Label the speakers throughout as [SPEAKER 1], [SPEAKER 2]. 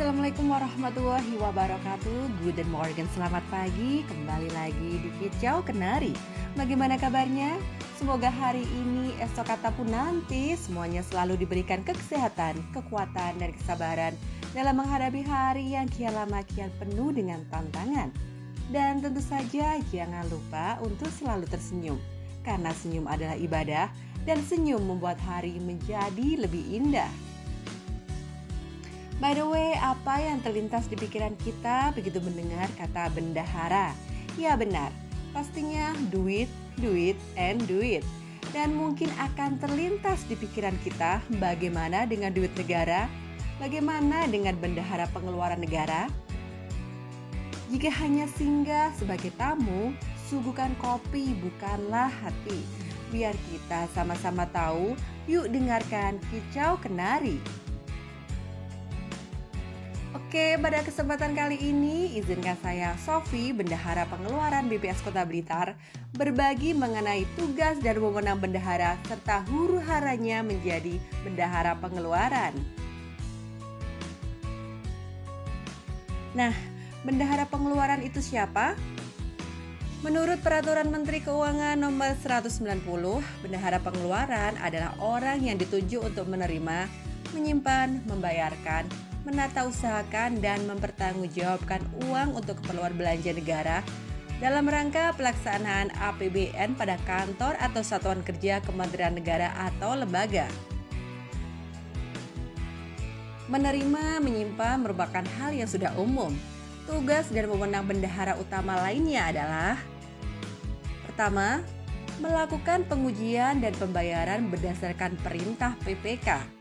[SPEAKER 1] Assalamualaikum warahmatullahi wabarakatuh. Good morning, selamat pagi. Kembali lagi di Kicau Kenari. Bagaimana kabarnya? Semoga hari ini, esok ataupun nanti Semuanya selalu diberikan kesehatan, kekuatan, dan kesabaran Dalam menghadapi hari yang kian lama kian penuh dengan tantangan. Dan tentu saja jangan lupa untuk selalu tersenyum Karena senyum adalah ibadah Dan senyum membuat hari menjadi lebih indah By the way, apa yang terlintas di pikiran kita begitu mendengar kata bendahara? Ya benar, pastinya duit, duit, and duit. Dan mungkin akan terlintas di pikiran kita bagaimana dengan duit negara, bagaimana dengan bendahara pengeluaran negara. Jika hanya singgah sebagai tamu, suguhkan kopi bukanlah hati. Biar kita sama-sama tahu, yuk dengarkan kicau kenari. Oke, pada kesempatan kali ini izinkan saya Sofi, Bendahara Pengeluaran BPS Kota Blitar, berbagi mengenai tugas dan wewenang bendahara serta huru haranya menjadi bendahara pengeluaran. Nah, bendahara pengeluaran itu siapa? Menurut Peraturan Menteri Keuangan Nomor 190, bendahara pengeluaran adalah orang yang ditunjuk untuk menerima, menyimpan, membayarkan, menata usahakan dan mempertanggungjawabkan uang untuk keperluan belanja negara dalam rangka pelaksanaan APBN pada kantor atau satuan kerja Kementerian Negara atau lembaga. Menerima, menyimpan merupakan hal yang sudah umum. Tugas dan wewenang bendahara utama lainnya adalah Pertama, melakukan pengujian dan pembayaran berdasarkan perintah PPK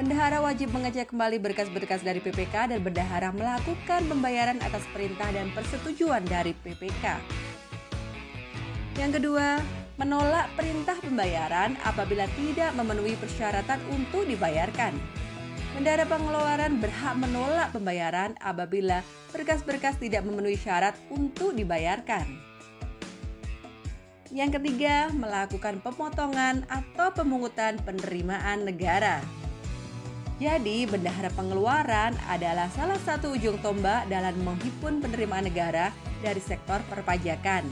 [SPEAKER 1] Bendahara wajib mengecek kembali berkas-berkas dari PPK dan bendahara melakukan pembayaran atas perintah dan persetujuan dari PPK. Yang kedua, menolak perintah pembayaran apabila tidak memenuhi persyaratan untuk dibayarkan. Bendahara pengeluaran berhak menolak pembayaran apabila berkas-berkas tidak memenuhi syarat untuk dibayarkan. Yang ketiga, melakukan pemotongan atau pemungutan penerimaan negara. Jadi, bendahara pengeluaran adalah salah satu ujung tombak dalam menghimpun penerimaan negara dari sektor perpajakan.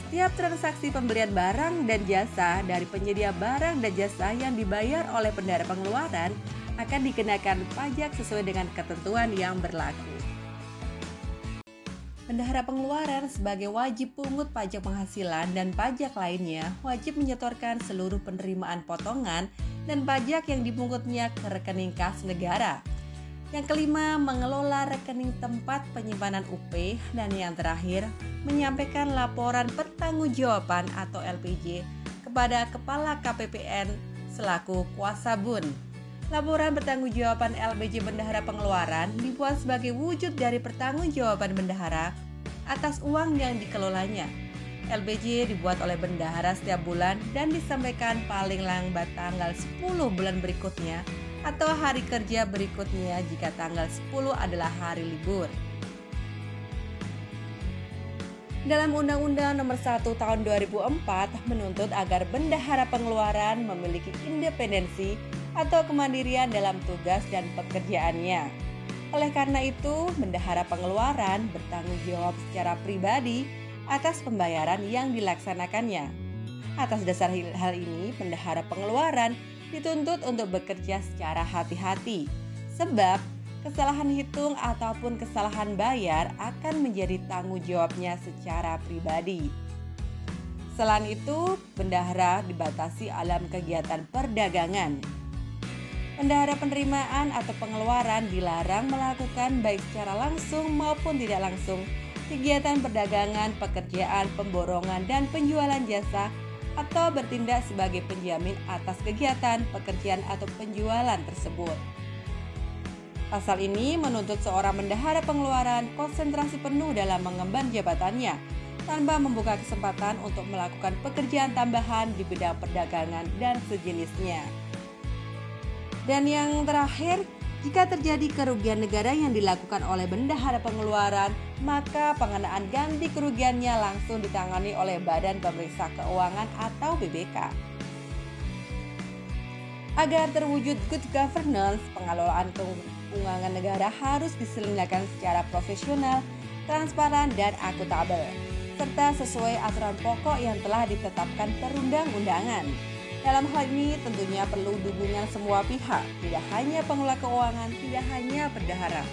[SPEAKER 1] Setiap transaksi pemberian barang dan jasa dari penyedia barang dan jasa yang dibayar oleh bendahara pengeluaran akan dikenakan pajak sesuai dengan ketentuan yang berlaku. Bendahara pengeluaran sebagai wajib pungut pajak penghasilan dan pajak lainnya wajib menyetorkan seluruh penerimaan potongan dan pajak yang dipungutnya ke rekening kas negara. Yang kelima, mengelola rekening tempat penyimpanan UP dan yang terakhir, menyampaikan laporan pertanggungjawaban atau LPJ kepada Kepala KPPN selaku kuasa bun. Laporan pertanggungjawaban LPJ Bendahara Pengeluaran dibuat sebagai wujud dari pertanggungjawaban bendahara atas uang yang dikelolanya LBJ dibuat oleh bendahara setiap bulan dan disampaikan paling lambat tanggal 10 bulan berikutnya atau hari kerja berikutnya jika tanggal 10 adalah hari libur. Dalam Undang-Undang Nomor 1 Tahun 2004 menuntut agar bendahara pengeluaran memiliki independensi atau kemandirian dalam tugas dan pekerjaannya. Oleh karena itu, bendahara pengeluaran bertanggung jawab secara pribadi atas pembayaran yang dilaksanakannya. Atas dasar hal ini, pendahara pengeluaran dituntut untuk bekerja secara hati-hati, sebab kesalahan hitung ataupun kesalahan bayar akan menjadi tanggung jawabnya secara pribadi. Selain itu, bendahara dibatasi alam kegiatan perdagangan. Bendahara penerimaan atau pengeluaran dilarang melakukan baik secara langsung maupun tidak langsung kegiatan perdagangan, pekerjaan, pemborongan, dan penjualan jasa atau bertindak sebagai penjamin atas kegiatan, pekerjaan, atau penjualan tersebut. Pasal ini menuntut seorang bendahara pengeluaran konsentrasi penuh dalam mengemban jabatannya tanpa membuka kesempatan untuk melakukan pekerjaan tambahan di bidang perdagangan dan sejenisnya. Dan yang terakhir, jika terjadi kerugian negara yang dilakukan oleh bendahara pengeluaran, maka pengenaan ganti kerugiannya langsung ditangani oleh Badan Pemeriksa Keuangan atau BBK. Agar terwujud good governance, pengelolaan keuangan negara harus diselenggarakan secara profesional, transparan, dan akuntabel, serta sesuai aturan pokok yang telah ditetapkan perundang-undangan. Dalam hal ini tentunya perlu dukungan semua pihak, tidak hanya pengelola keuangan, tidak hanya bendahara.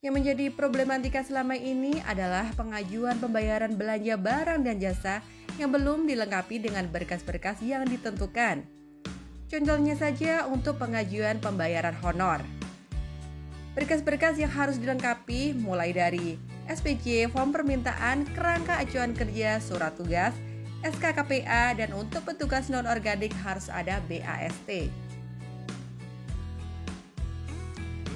[SPEAKER 1] Yang menjadi problematika selama ini adalah pengajuan pembayaran belanja barang dan jasa yang belum dilengkapi dengan berkas-berkas yang ditentukan. Contohnya saja untuk pengajuan pembayaran honor. Berkas-berkas yang harus dilengkapi mulai dari SPC, form permintaan, kerangka acuan kerja, surat tugas, SKKPA, dan untuk petugas non-organik harus ada BAST.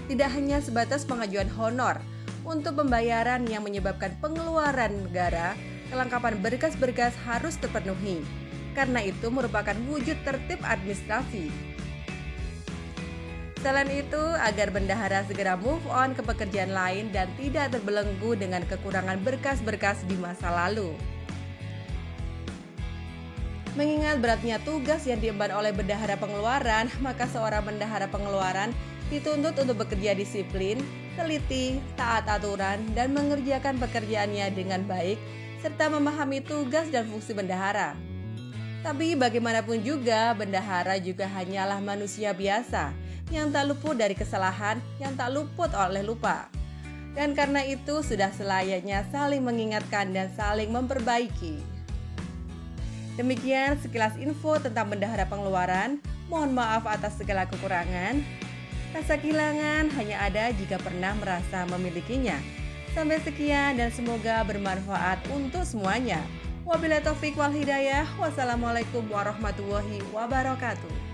[SPEAKER 1] tidak hanya sebatas pengajuan honor untuk pembayaran yang menyebabkan pengeluaran negara, kelengkapan berkas-berkas harus terpenuhi. Karena itu merupakan wujud tertib administrasi. Selain itu, agar bendahara segera move on ke pekerjaan lain dan tidak terbelenggu dengan kekurangan berkas-berkas di masa lalu. Mengingat beratnya tugas yang diemban oleh bendahara pengeluaran, maka seorang bendahara pengeluaran dituntut untuk bekerja disiplin, teliti, taat aturan, dan mengerjakan pekerjaannya dengan baik, serta memahami tugas dan fungsi bendahara. Tapi bagaimanapun juga, bendahara juga hanyalah manusia biasa yang tak luput dari kesalahan, yang tak luput oleh lupa. Dan karena itu sudah selayaknya saling mengingatkan dan saling memperbaiki. Demikian sekilas info tentang bendahara pengeluaran. Mohon maaf atas segala kekurangan. Rasa kehilangan hanya ada jika pernah merasa memilikinya. Sampai sekian dan semoga bermanfaat untuk semuanya. Wabillahi taufik wal hidayah. Wassalamualaikum warahmatullahi wabarakatuh.